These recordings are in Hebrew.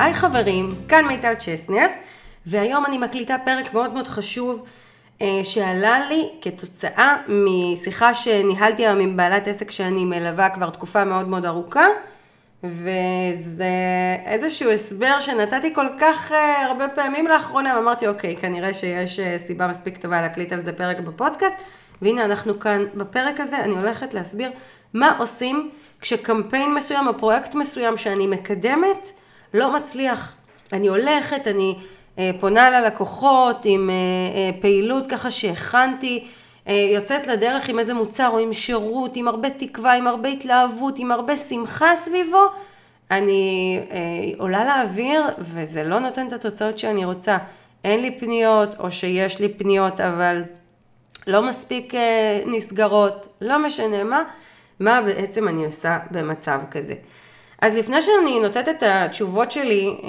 היי חברים, כאן מיטל צ'סנר, והיום אני מקליטה פרק מאוד מאוד חשוב אה, שעלה לי כתוצאה משיחה שניהלתי היום עם בעלת עסק שאני מלווה כבר תקופה מאוד מאוד ארוכה, וזה איזשהו הסבר שנתתי כל כך אה, הרבה פעמים לאחרונה, ואמרתי, אוקיי, כנראה שיש אה, סיבה מספיק טובה להקליט על זה פרק בפודקאסט, והנה אנחנו כאן בפרק הזה, אני הולכת להסביר מה עושים כשקמפיין מסוים או פרויקט מסוים שאני מקדמת לא מצליח. אני הולכת, אני אה, פונה ללקוחות עם אה, אה, פעילות ככה שהכנתי, אה, יוצאת לדרך עם איזה מוצר או עם שירות, עם הרבה תקווה, עם הרבה התלהבות, עם הרבה שמחה סביבו, אני אה, עולה לאוויר וזה לא נותן את התוצאות שאני רוצה. אין לי פניות או שיש לי פניות אבל לא מספיק אה, נסגרות, לא משנה מה, מה בעצם אני עושה במצב כזה. אז לפני שאני נותנת את התשובות שלי, אה,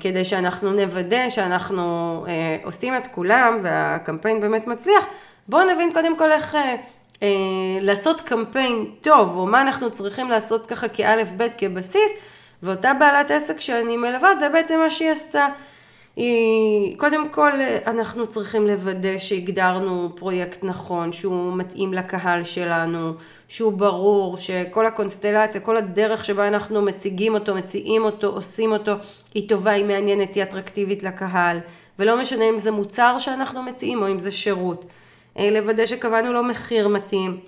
כדי שאנחנו נוודא שאנחנו אה, עושים את כולם והקמפיין באמת מצליח, בואו נבין קודם כל איך אה, אה, לעשות קמפיין טוב, או מה אנחנו צריכים לעשות ככה כאלף בית כבסיס, ואותה בעלת עסק שאני מלווה, זה בעצם מה שהיא עשתה. היא, קודם כל אנחנו צריכים לוודא שהגדרנו פרויקט נכון, שהוא מתאים לקהל שלנו, שהוא ברור, שכל הקונסטלציה, כל הדרך שבה אנחנו מציגים אותו, מציעים אותו, עושים אותו, היא טובה, היא מעניינת, היא אטרקטיבית לקהל, ולא משנה אם זה מוצר שאנחנו מציעים או אם זה שירות. אה, לוודא שקבענו לו מחיר מתאים.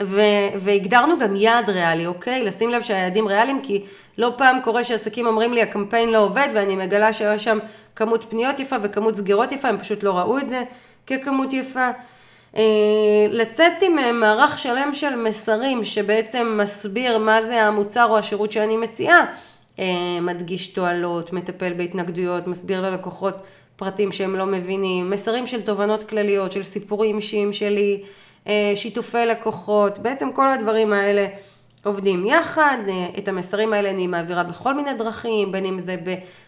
ו- והגדרנו גם יעד ריאלי, אוקיי? לשים לב שהיעדים ריאליים, כי לא פעם קורה שעסקים אומרים לי הקמפיין לא עובד ואני מגלה שיש שם כמות פניות יפה וכמות סגירות יפה, הם פשוט לא ראו את זה ככמות יפה. אה, לצאת עם אה, מערך שלם של מסרים שבעצם מסביר מה זה המוצר או השירות שאני מציעה, אה, מדגיש תועלות, מטפל בהתנגדויות, מסביר ללקוחות פרטים שהם לא מבינים, מסרים של תובנות כלליות, של סיפורים אישיים שלי, שיתופי לקוחות, בעצם כל הדברים האלה עובדים יחד, את המסרים האלה אני מעבירה בכל מיני דרכים, בין אם זה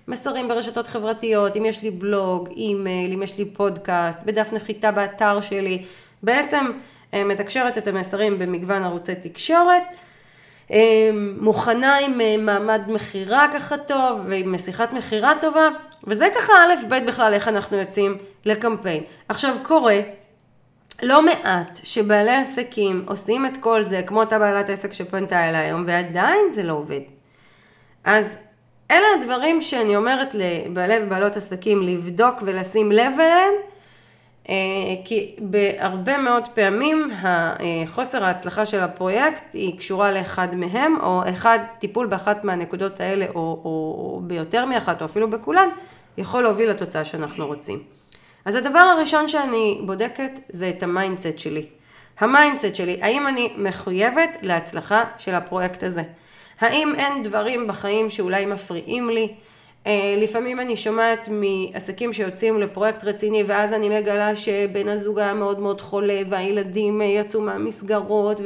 במסרים ברשתות חברתיות, אם יש לי בלוג, אימייל, אם יש לי פודקאסט, בדף נחיתה באתר שלי, בעצם אה, מתקשרת את המסרים במגוון ערוצי תקשורת, אה, מוכנה עם אה, מעמד מכירה ככה טוב ועם שיחת מכירה טובה, וזה ככה א' ב' בכלל איך אנחנו יוצאים לקמפיין. עכשיו קורה לא מעט שבעלי עסקים עושים את כל זה, כמו אותה בעלת עסק שפנתה אליי היום, ועדיין זה לא עובד. אז אלה הדברים שאני אומרת לבעלי ובעלות עסקים לבדוק ולשים לב אליהם, אה, כי בהרבה מאוד פעמים חוסר ההצלחה של הפרויקט היא קשורה לאחד מהם, או אחד, טיפול באחת מהנקודות האלה, או, או ביותר מאחת, או אפילו בכולן, יכול להוביל לתוצאה שאנחנו רוצים. אז הדבר הראשון שאני בודקת זה את ה mindset שלי. ה mindset שלי, האם אני מחויבת להצלחה של הפרויקט הזה? האם אין דברים בחיים שאולי מפריעים לי? אה, לפעמים אני שומעת מעסקים שיוצאים לפרויקט רציני ואז אני מגלה שבן הזוג היה מאוד מאוד חולה והילדים אה, יצאו מהמסגרות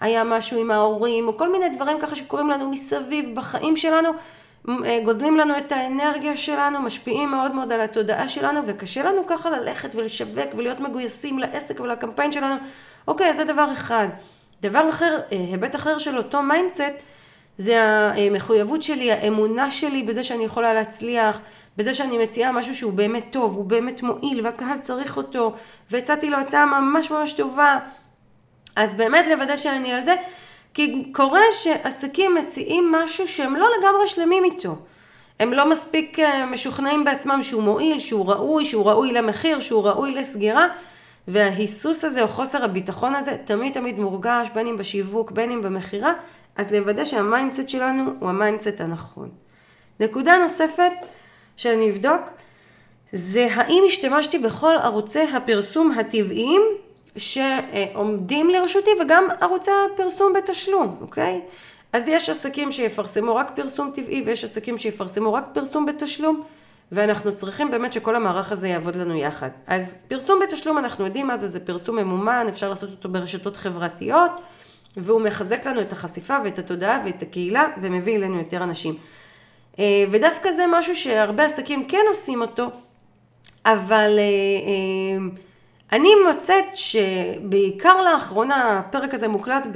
והיה משהו עם ההורים או כל מיני דברים ככה שקורים לנו מסביב בחיים שלנו גוזלים לנו את האנרגיה שלנו, משפיעים מאוד מאוד על התודעה שלנו, וקשה לנו ככה ללכת ולשווק ולהיות מגויסים לעסק ולקמפיין שלנו. אוקיי, זה דבר אחד. דבר אחר, אה, היבט אחר של אותו mindset, זה המחויבות שלי, האמונה שלי בזה שאני יכולה להצליח, בזה שאני מציעה משהו שהוא באמת טוב, הוא באמת מועיל, והקהל צריך אותו, והצעתי לו הצעה ממש ממש טובה. אז באמת לוודא שאני על זה. כי קורה שעסקים מציעים משהו שהם לא לגמרי שלמים איתו. הם לא מספיק אה, משוכנעים בעצמם שהוא מועיל, שהוא ראוי, שהוא ראוי למחיר, שהוא ראוי לסגירה, וההיסוס הזה או חוסר הביטחון הזה תמיד תמיד מורגש, בין אם בשיווק, בין אם במכירה, אז לוודא שה mindset שלנו הוא ה mindset הנכון. נקודה נוספת שאני אבדוק, זה האם השתמשתי בכל ערוצי הפרסום הטבעיים שעומדים לרשותי וגם ערוצי הפרסום בתשלום, אוקיי? אז יש עסקים שיפרסמו רק פרסום טבעי ויש עסקים שיפרסמו רק פרסום בתשלום ואנחנו צריכים באמת שכל המערך הזה יעבוד לנו יחד. אז פרסום בתשלום אנחנו יודעים מה זה, זה פרסום ממומן, אפשר לעשות אותו ברשתות חברתיות והוא מחזק לנו את החשיפה ואת התודעה ואת הקהילה ומביא אלינו יותר אנשים. אה, ודווקא זה משהו שהרבה עסקים כן עושים אותו, אבל אה, אה, אני מוצאת שבעיקר לאחרונה, הפרק הזה מוקלט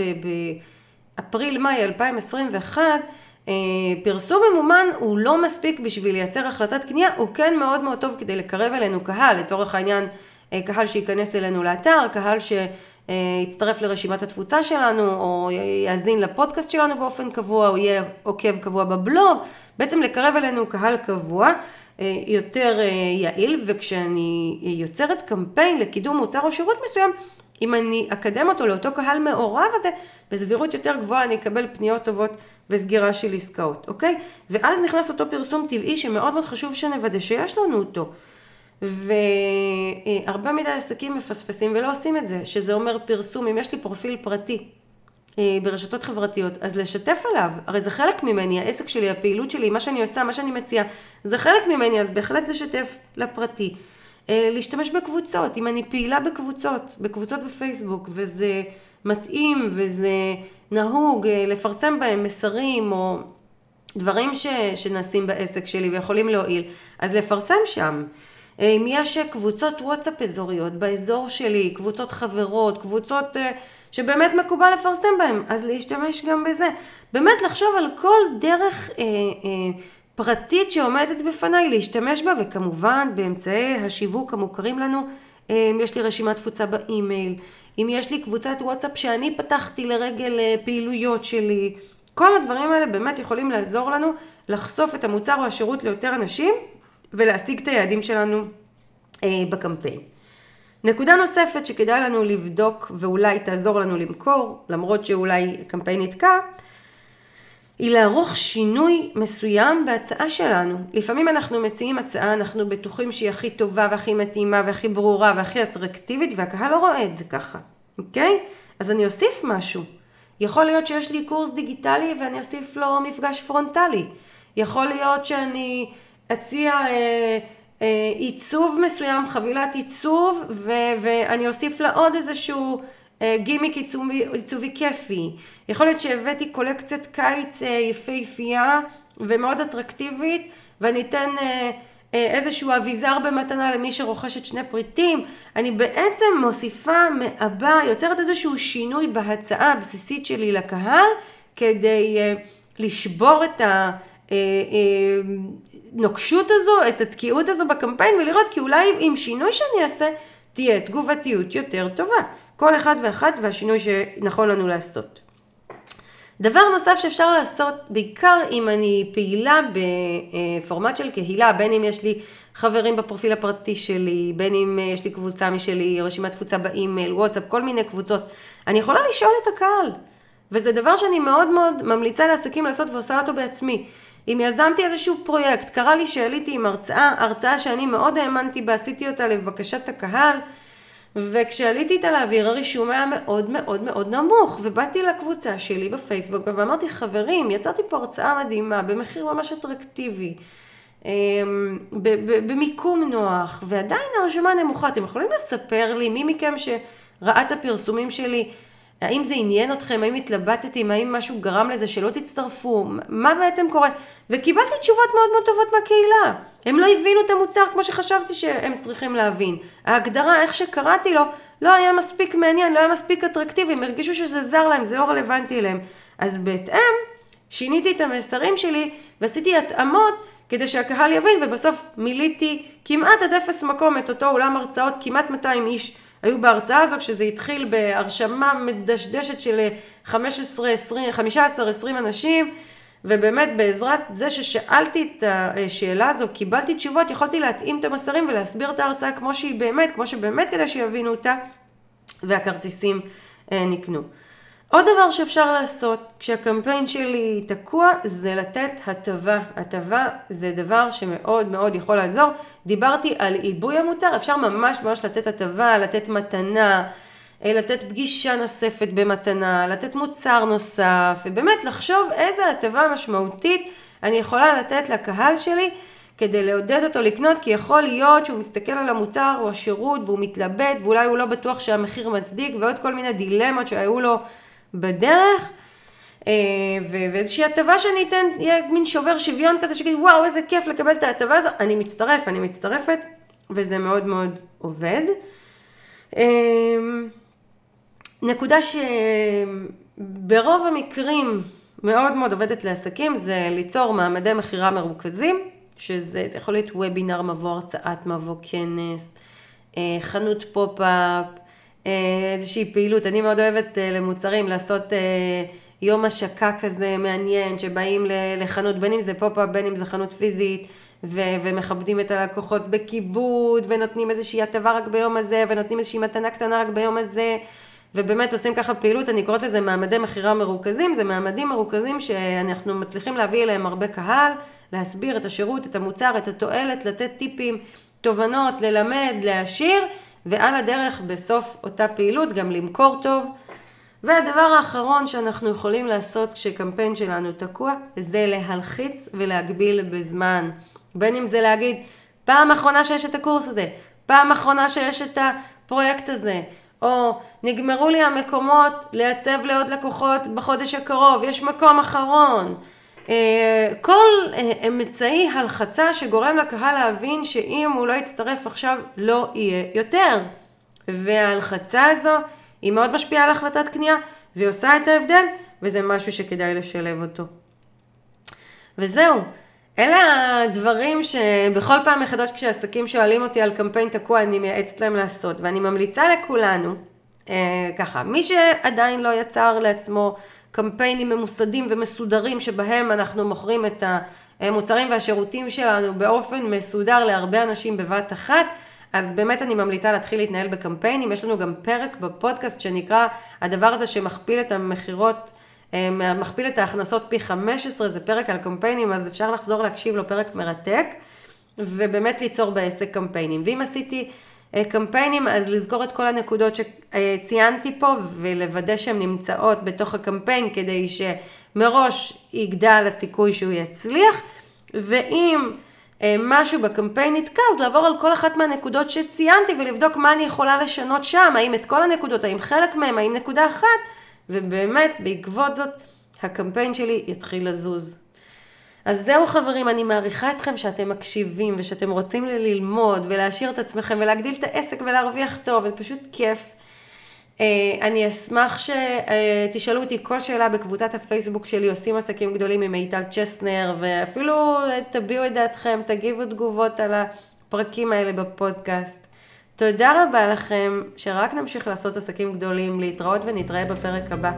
באפריל-מאי 2021, פרסום ממומן הוא לא מספיק בשביל לייצר החלטת קנייה, הוא כן מאוד מאוד טוב כדי לקרב אלינו קהל, לצורך העניין קהל שייכנס אלינו לאתר, קהל שיצטרף לרשימת התפוצה שלנו, או יאזין לפודקאסט שלנו באופן קבוע, או יהיה עוקב קבוע בבלוג, בעצם לקרב אלינו קהל קבוע. יותר יעיל, וכשאני יוצרת קמפיין לקידום מוצר או שירות מסוים, אם אני אקדם אותו לאותו קהל מעורב הזה, בסבירות יותר גבוהה אני אקבל פניות טובות וסגירה של עסקאות, אוקיי? ואז נכנס אותו פרסום טבעי שמאוד מאוד חשוב שנוודא שיש לנו אותו. והרבה מדי עסקים מפספסים ולא עושים את זה, שזה אומר פרסום, אם יש לי פרופיל פרטי אה, ברשתות חברתיות, אז לשתף עליו, הרי זה חלק ממני, העסק שלי, הפעילות שלי, מה שאני עושה, מה שאני מציעה, זה חלק ממני, אז בהחלט לשתף לפרטי. אה, להשתמש בקבוצות, אם אני פעילה בקבוצות, בקבוצות בפייסבוק, וזה מתאים וזה נהוג אה, לפרסם בהם מסרים או דברים ש, שנעשים בעסק שלי ויכולים להועיל, אז לפרסם שם. אה, אם יש קבוצות וואטסאפ אזוריות באזור שלי, קבוצות חברות, קבוצות שבאמת מקובל לפרסם בהם, אז להשתמש גם בזה. באמת לחשוב על כל דרך אה, אה, פרטית שעומדת בפניי, להשתמש בה, וכמובן באמצעי השיווק המוכרים לנו, אם יש לי רשימת תפוצה באימייל, אם יש לי קבוצת וואטסאפ שאני פתחתי לרגל אה, פעילויות שלי, כל הדברים האלה באמת יכולים לעזור לנו לחשוף את המוצר או השירות ליותר אנשים ולהשיג את היעדים שלנו אה, בקמפיין. נקודה נוספת שכדאי לנו לבדוק ואולי תעזור לנו למכור, למרות שאולי קמפיין נתקע, היא לערוך שינוי מסוים בהצעה שלנו. לפעמים אנחנו מציעים הצעה, אנחנו בטוחים שהיא הכי טובה והכי מתאימה והכי ברורה והכי אטרקטיבית והקהל לא רואה את זה ככה, אוקיי? אז אני אוסיף משהו. יכול להיות שיש לי קורס דיגיטלי ואני אוסיף לו מפגש פרונטלי. יכול להיות שאני אציע אה, עיצוב מסוים, חבילת עיצוב, ו- ואני אוסיף לה עוד איזשהו... אה, גימיק עיצובי, עיצובי כיפי. יכול להיות שהבאתי קולקציית קיץ אה, יפהפייה ומאוד אטרקטיבית ואני אתן אה, איזשהו אביזר במתנה למי שרוכש את שני פריטים. אני בעצם מוסיפה, מעבה, יוצרת איזשהו שינוי בהצעה הבסיסית שלי לקהל כדי לשבור את הנוקשות הזו, את התקיעות הזו בקמפיין ולראות כי אולי עם שינוי שאני אעשה תהיה תגובתיות יותר טובה. כל אחד ואחת והשינוי שנכון לנו לעשות. דבר נוסף שאפשר לעשות, בעיקר אם אני פעילה בפורמט של קהילה, בין אם יש לי חברים בפרופיל הפרטי שלי, בין אם יש לי קבוצה משלי, רשימת תפוצה באימייל, וואטסאפ, כל מיני קבוצות, אני יכולה לשאול את הקהל. וזה דבר שאני מאוד מאוד ממליצה לעסקים לעשות ועושה אותו בעצמי. אם יזמתי איזשהו פרויקט, קרה לי שעליתי עם הרצאה, הרצאה שאני מאוד האמנתי בה, עשיתי אותה לבקשת הקהל, וכשעליתי איתה לאוויר הרישום היה מאוד מאוד מאוד נמוך, ובאתי לקבוצה שלי בפייסבוק ואמרתי, חברים, יצרתי פה הרצאה מדהימה, במחיר ממש אטרקטיבי, אמ, במיקום נוח, ועדיין הרשימה נמוכה. אתם יכולים לספר לי, מי מכם שראה את הפרסומים שלי, האם זה עניין אתכם, האם התלבטתם, האם משהו גרם לזה שלא תצטרפו, מה בעצם קורה? וקיבלתי תשובות מאוד מאוד טובות מהקהילה. הם לא הבינו את המוצר כמו שחשבתי שהם צריכים להבין. ההגדרה, איך שקראתי לו, לא היה מספיק מעניין, לא היה מספיק אטרקטיבי, הם הרגישו שזה זר להם, זה לא רלוונטי אליהם. אז בהתאם, שיניתי את המסרים שלי ועשיתי התאמות כדי שהקהל יבין, ובסוף מילאתי כמעט עד אפס מקום את אותו אולם הרצאות, כמעט 200 איש. היו בהרצאה הזו, כשזה התחיל בהרשמה מדשדשת של 15, 20, 15, 20 אנשים, ובאמת בעזרת זה ששאלתי את השאלה הזו, קיבלתי תשובות, יכולתי להתאים את המסרים ולהסביר את ההרצאה כמו שהיא באמת, כמו שבאמת כדי שיבינו אותה, והכרטיסים אה, נקנו. עוד דבר שאפשר לעשות כשהקמפיין שלי תקוע זה לתת הטבה. הטבה זה דבר שמאוד מאוד יכול לעזור. דיברתי על עיבוי המוצר, אפשר ממש ממש לתת הטבה, לתת מתנה, אה, לתת פגישה נוספת במתנה, לתת מוצר נוסף, ובאמת לחשוב איזה הטבה משמעותית אני יכולה לתת לקהל שלי כדי לעודד אותו לקנות, כי יכול להיות שהוא מסתכל על המוצר או השירות והוא מתלבט ואולי הוא לא בטוח שהמחיר מצדיק ועוד כל מיני דילמות שהיו לו בדרך, אה, ואיזושהי הטבה שאני אתן, יהיה מין שובר שוויון כזה, שיגיד וואו איזה כיף לקבל את ההטבה הזו, אני מצטרף, אני מצטרפת, וזה מאוד מאוד עובד. אה, נקודה שברוב המקרים מאוד מאוד עובדת לעסקים זה ליצור מעמדי מכירה מרוכזים, שזה יכול להיות וובינר, מבוא הרצאת, מבוא כנס, אה, חנות pop-up, איזושהי פעילות. אני מאוד אוהבת אה, למוצרים לעשות יום השקה כזה מעניין, שבאים לחנות, בין אם זה pop-up, בין אם זה חנות פיזית, ו- ומכבדים את הלקוחות בכיבוד, ונותנים איזושהי הטבה רק ביום הזה, ונותנים איזושהי מתנה קטנה רק ביום הזה. ובאמת עושים ככה פעילות, אני קוראת לזה מעמדי מכירה מרוכזים, זה מעמדים מרוכזים שאנחנו מצליחים להביא אליהם הרבה קהל, להסביר את השירות, את המוצר, את התועלת, לתת טיפים, תובנות, ללמד, להעשיר, ועל הדרך בסוף אותה פעילות גם למכור טוב. והדבר האחרון שאנחנו יכולים לעשות כשקמפיין שלנו תקוע, זה להלחיץ ולהגביל בזמן. בין אם זה להגיד, פעם אחרונה שיש את הקורס הזה, פעם אחרונה שיש את הפרויקט הזה, או נגמרו לי המקומות לייצב לעוד לקוחות בחודש הקרוב, יש מקום אחרון. אה, כל אה, אמצעי הלחצה שגורם לקהל להבין שאם הוא לא יצטרף עכשיו לא יהיה יותר. וההלחצה הזו היא מאוד משפיעה על החלטת קנייה והיא עושה את ההבדל וזה משהו שכדאי לשלב אותו. וזהו, אלה הדברים שבכל פעם מחדש כשעסקים שואלים אותי על קמפיין תקוע אני מייעצת להם לעשות ואני ממליצה לכולנו אה, ככה, מי שעדיין לא יצר לעצמו קמפיינים ממוסדים ומסודרים שבהם אנחנו מוכרים את המוצרים והשירותים שלנו באופן מסודר להרבה אנשים בבת אחת, אז באמת אני ממליצה להתחיל להתנהל בקמפיינים. יש לנו גם פרק בפודקאסט שנקרא הדבר הזה שמכפיל את המכירות, אה, מכפיל את ההכנסות פי 15, זה פרק על קמפיינים, אז אפשר לחזור להקשיב לו, פרק מרתק, ובאמת ליצור בעסק קמפיינים. ואם עשיתי קמפיינים, אז לזכור את כל הנקודות שציינתי פה ולוודא שהן נמצאות בתוך הקמפיין כדי שמראש יגדל הסיכוי שהוא יצליח. ואם אה, משהו בקמפיין נתקע, אז לעבור על כל אחת מהנקודות שציינתי ולבדוק מה אני יכולה לשנות שם, האם את כל הנקודות, האם חלק מהם, האם נקודה אחת, ובאמת בעקבות זאת הקמפיין שלי יתחיל לזוז. אז זהו חברים, אני מעריכה אתכם שאתם מקשיבים ושאתם רוצים ללמוד ולהשאיר את עצמכם ולהגדיל את העסק ולהרוויח טוב, זה פשוט כיף. אה, אני אשמח שתשאלו אותי כל שאלה בקבוצת הפייסבוק שלי, עושים עסקים גדולים עם מיטל צ'סנר, ואפילו תביעו את דעתכם, תגיבו תגובות על הפרקים האלה בפודקאסט. תודה רבה לכם, שרק נמשיך לעשות עסקים גדולים, להתראות ונתראה בפרק הבא.